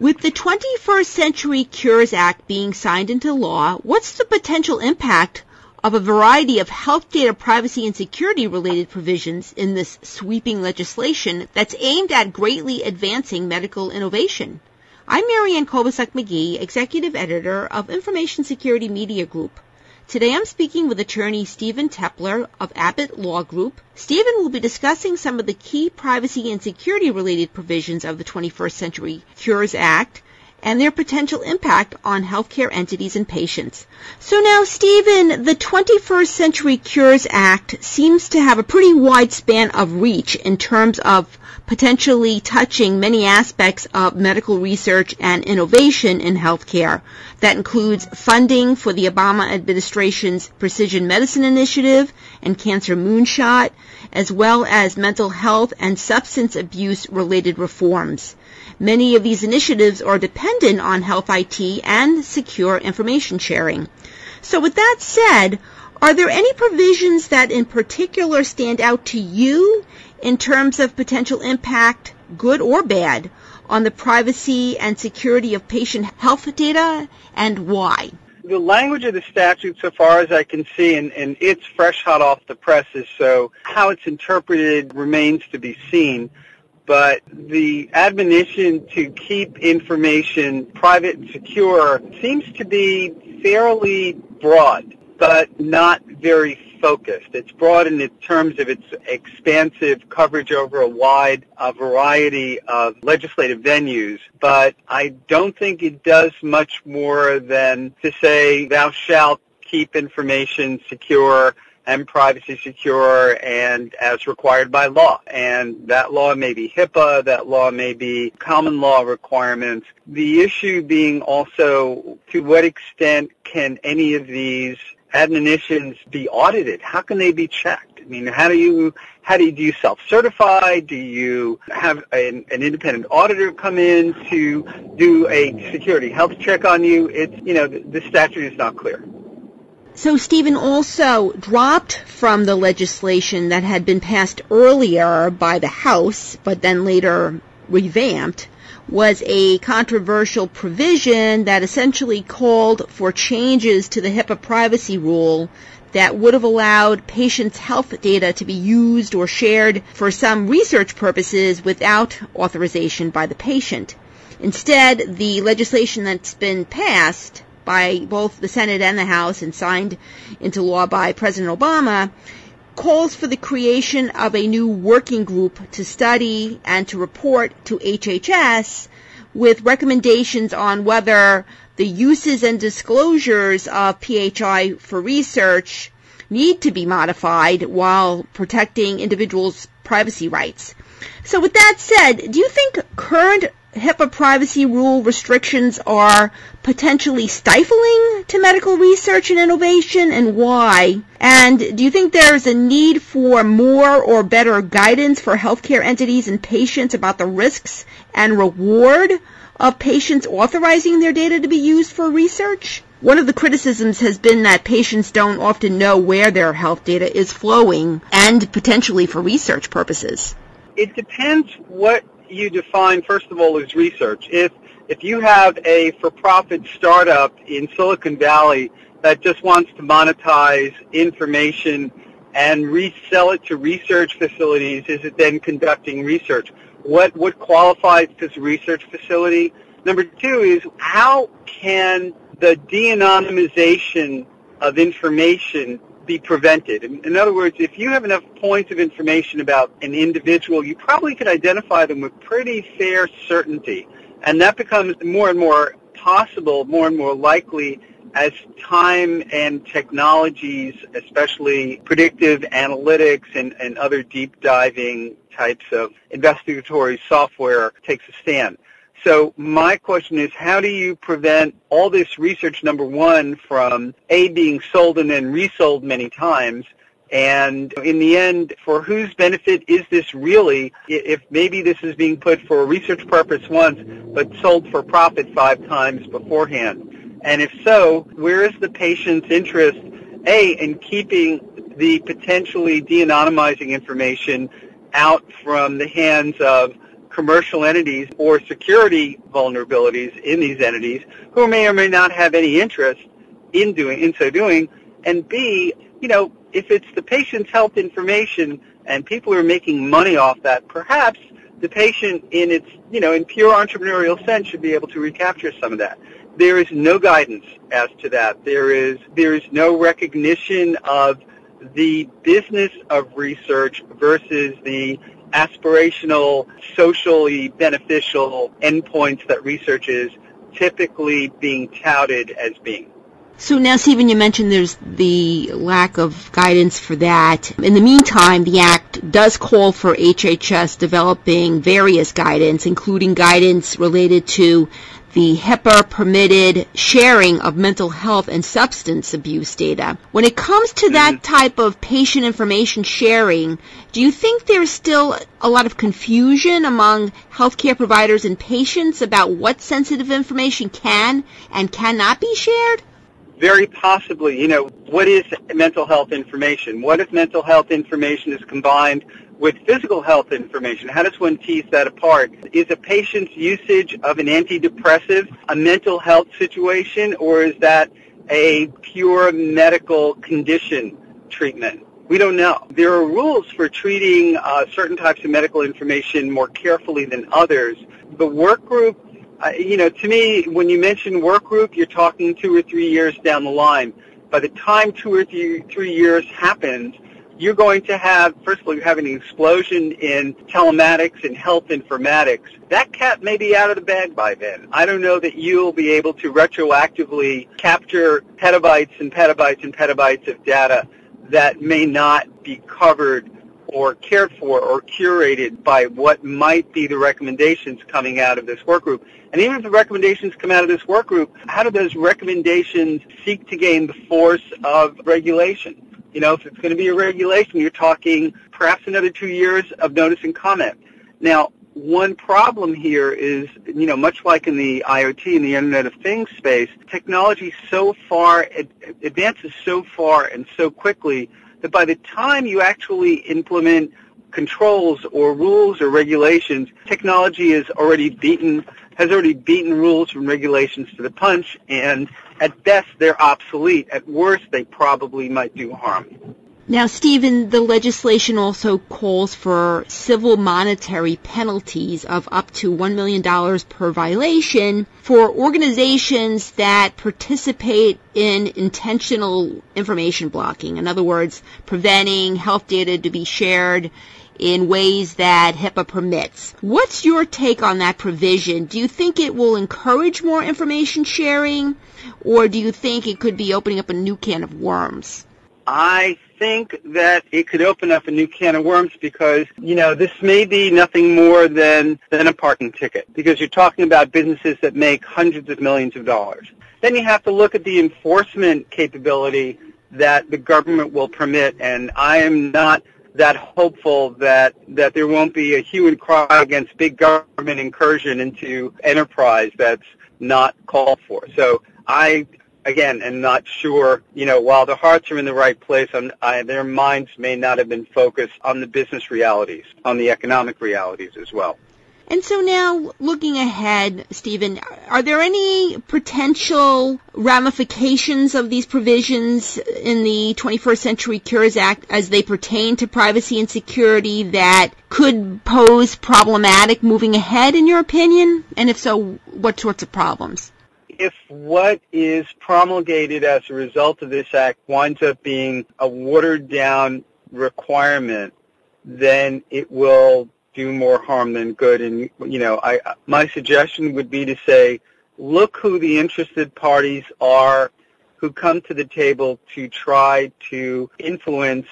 With the 21st Century Cures Act being signed into law, what's the potential impact of a variety of health data privacy and security related provisions in this sweeping legislation that's aimed at greatly advancing medical innovation? I'm Marianne Kolbasuk McGee, Executive Editor of Information Security Media Group. Today I'm speaking with attorney Stephen Teppler of Abbott Law Group. Stephen will be discussing some of the key privacy and security related provisions of the 21st Century Cures Act and their potential impact on healthcare entities and patients. So now, Stephen, the 21st Century Cures Act seems to have a pretty wide span of reach in terms of potentially touching many aspects of medical research and innovation in healthcare. That includes funding for the Obama administration's Precision Medicine Initiative and Cancer Moonshot, as well as mental health and substance abuse related reforms. Many of these initiatives are dependent on health IT and secure information sharing. So with that said, are there any provisions that in particular stand out to you in terms of potential impact, good or bad, on the privacy and security of patient health data and why? The language of the statute, so far as I can see, and, and it's fresh hot off the presses, so how it's interpreted remains to be seen. But the admonition to keep information private and secure seems to be fairly broad, but not very focused. It's broad in terms of its expansive coverage over a wide a variety of legislative venues, but I don't think it does much more than to say thou shalt keep information secure and privacy secure and as required by law. And that law may be HIPAA, that law may be common law requirements. The issue being also to what extent can any of these admonitions be audited? How can they be checked? I mean, how do you how do you do you self-certify? Do you have an, an, independent auditor come in to do a security health check on you? It's you know the, the statute is not clear. So Stephen also dropped from the legislation that had been passed earlier by the House, but then later revamped, was a controversial provision that essentially called for changes to the HIPAA privacy rule that would have allowed patients' health data to be used or shared for some research purposes without authorization by the patient. Instead, the legislation that's been passed by both the Senate and the House and signed into law by President Obama calls for the creation of a new working group to study and to report to HHS with recommendations on whether the uses and disclosures of PHI for research need to be modified while protecting individuals' privacy rights. So with that said, do you think current HIPAA privacy rule restrictions are potentially stifling to medical research and innovation and why? And do you think there's a need for more or better guidance for healthcare entities and patients about the risks and reward of patients authorizing their data to be used for research? One of the criticisms has been that patients don't often know where their health data is flowing and potentially for research purposes. It depends what you define, first of all, as research. If if you have a for-profit startup in Silicon Valley that just wants to monetize information and resell it to research facilities, is it then conducting research? What what qualifies as a research facility? Number two is how can the de-anonymization of information be prevented. In, other words, if you have enough points of information about an individual, you probably could identify them with pretty fair certainty. And that becomes more and more possible, more and more likely as time and technologies, especially predictive analytics and, and other deep diving types of investigatory software takes a stand. So my question is, how do you prevent all this research, number one, from A, being sold and then resold many times, and in the end, for whose benefit is this really if maybe this is being put for a research purpose once, but sold for profit five times beforehand? And if so, where is the patient's interest, A, in keeping the potentially de-anonymizing information out from the hands of commercial entities or security vulnerabilities in these entities who may or may not have any interest in doing in so doing, and B, you know, if it's the patient's health information and people are making money off that, perhaps the patient in its, you know, in pure entrepreneurial sense should be able to recapture some of that. There is no guidance as to that. There is there is no recognition of the business of research versus the aspirational, socially beneficial endpoints that research is typically being touted as being. So now, Stephen, you mentioned there's the lack of guidance for that. In the meantime, the Act does call for HHS developing various guidance, including guidance related to the HIPAA permitted sharing of mental health and substance abuse data. When it comes to that mm-hmm. type of patient information sharing, do you think there's still a lot of confusion among healthcare providers and patients about what sensitive information can and cannot be shared? Very possibly. You know, what is mental health information? What if mental health information is combined with physical health information? How does one tease that apart? Is a patient's usage of an antidepressive a mental health situation, or is that a pure medical condition treatment? We don't know. There are rules for treating uh, certain types of medical information more carefully than others. The work group, uh, you know, to me, when you mention work group, you're talking two or three years down the line. By the time two or three, three years happens, you're going to have, first of all, you're having an explosion in telematics and health informatics. That cat may be out of the bag by then. I don't know that you'll be able to retroactively capture petabytes and petabytes and petabytes of data that may not be covered or cared for or curated by what might be the recommendations coming out of this work group. And even if the recommendations come out of this work group, how do those recommendations seek to gain the force of regulation? You know, if it's going to be a regulation, you're talking perhaps another two years of notice and comment. Now, one problem here is, you know, much like in the IoT and the Internet of Things space, technology so far advances so far and so quickly that by the time you actually implement controls or rules or regulations, technology is already beaten has already beaten rules and regulations to the punch, and at best they're obsolete. At worst, they probably might do harm. Now, Stephen, the legislation also calls for civil monetary penalties of up to $1 million per violation for organizations that participate in intentional information blocking. In other words, preventing health data to be shared in ways that HIPAA permits. What's your take on that provision? Do you think it will encourage more information sharing, or do you think it could be opening up a new can of worms? I think that it could open up a new can of worms because, you know, this may be nothing more than, than a parking ticket because you're talking about businesses that make hundreds of millions of dollars. Then you have to look at the enforcement capability that the government will permit, and I am not that hopeful that that there won't be a hue and cry against big government incursion into enterprise that's not called for. So I again am not sure. You know, while their hearts are in the right place, their minds may not have been focused on the business realities, on the economic realities as well. And so now, looking ahead, Stephen, are there any potential ramifications of these provisions in the 21st Century Cures Act as they pertain to privacy and security that could pose problematic moving ahead, in your opinion? And if so, what sorts of problems? If what is promulgated as a result of this act winds up being a watered down requirement, then it will do more harm than good. And you know, I my suggestion would be to say, look who the interested parties are who come to the table to try to influence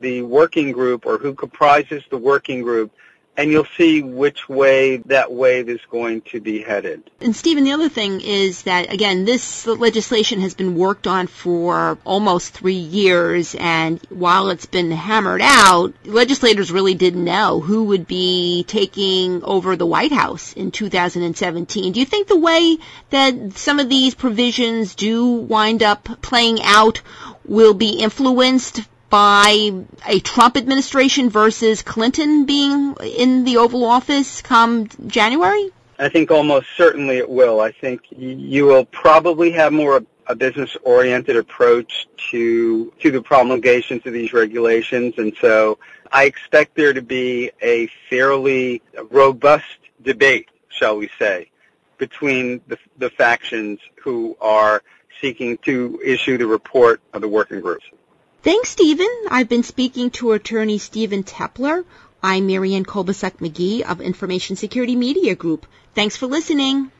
the working group or who comprises the working group and you'll see which way that wave is going to be headed. And Stephen, the other thing is that again, this legislation has been worked on for almost three years, and while it's been hammered out, legislators really didn't know who would be taking over the White House in 2017. Do you think the way that some of these provisions do wind up playing out will be influenced by a Trump administration versus Clinton being in the Oval Office come January? I think almost certainly it will. I think you will probably have more a business-oriented approach to to the promulgations of these regulations, and so I expect there to be a fairly robust debate, shall we say, between the, the factions who are seeking to issue the report of the working groups. Thanks, Stephen. I've been speaking to attorney Stephen Teppler. I'm Marianne Kolbasuk McGee of Information Security Media Group. Thanks for listening.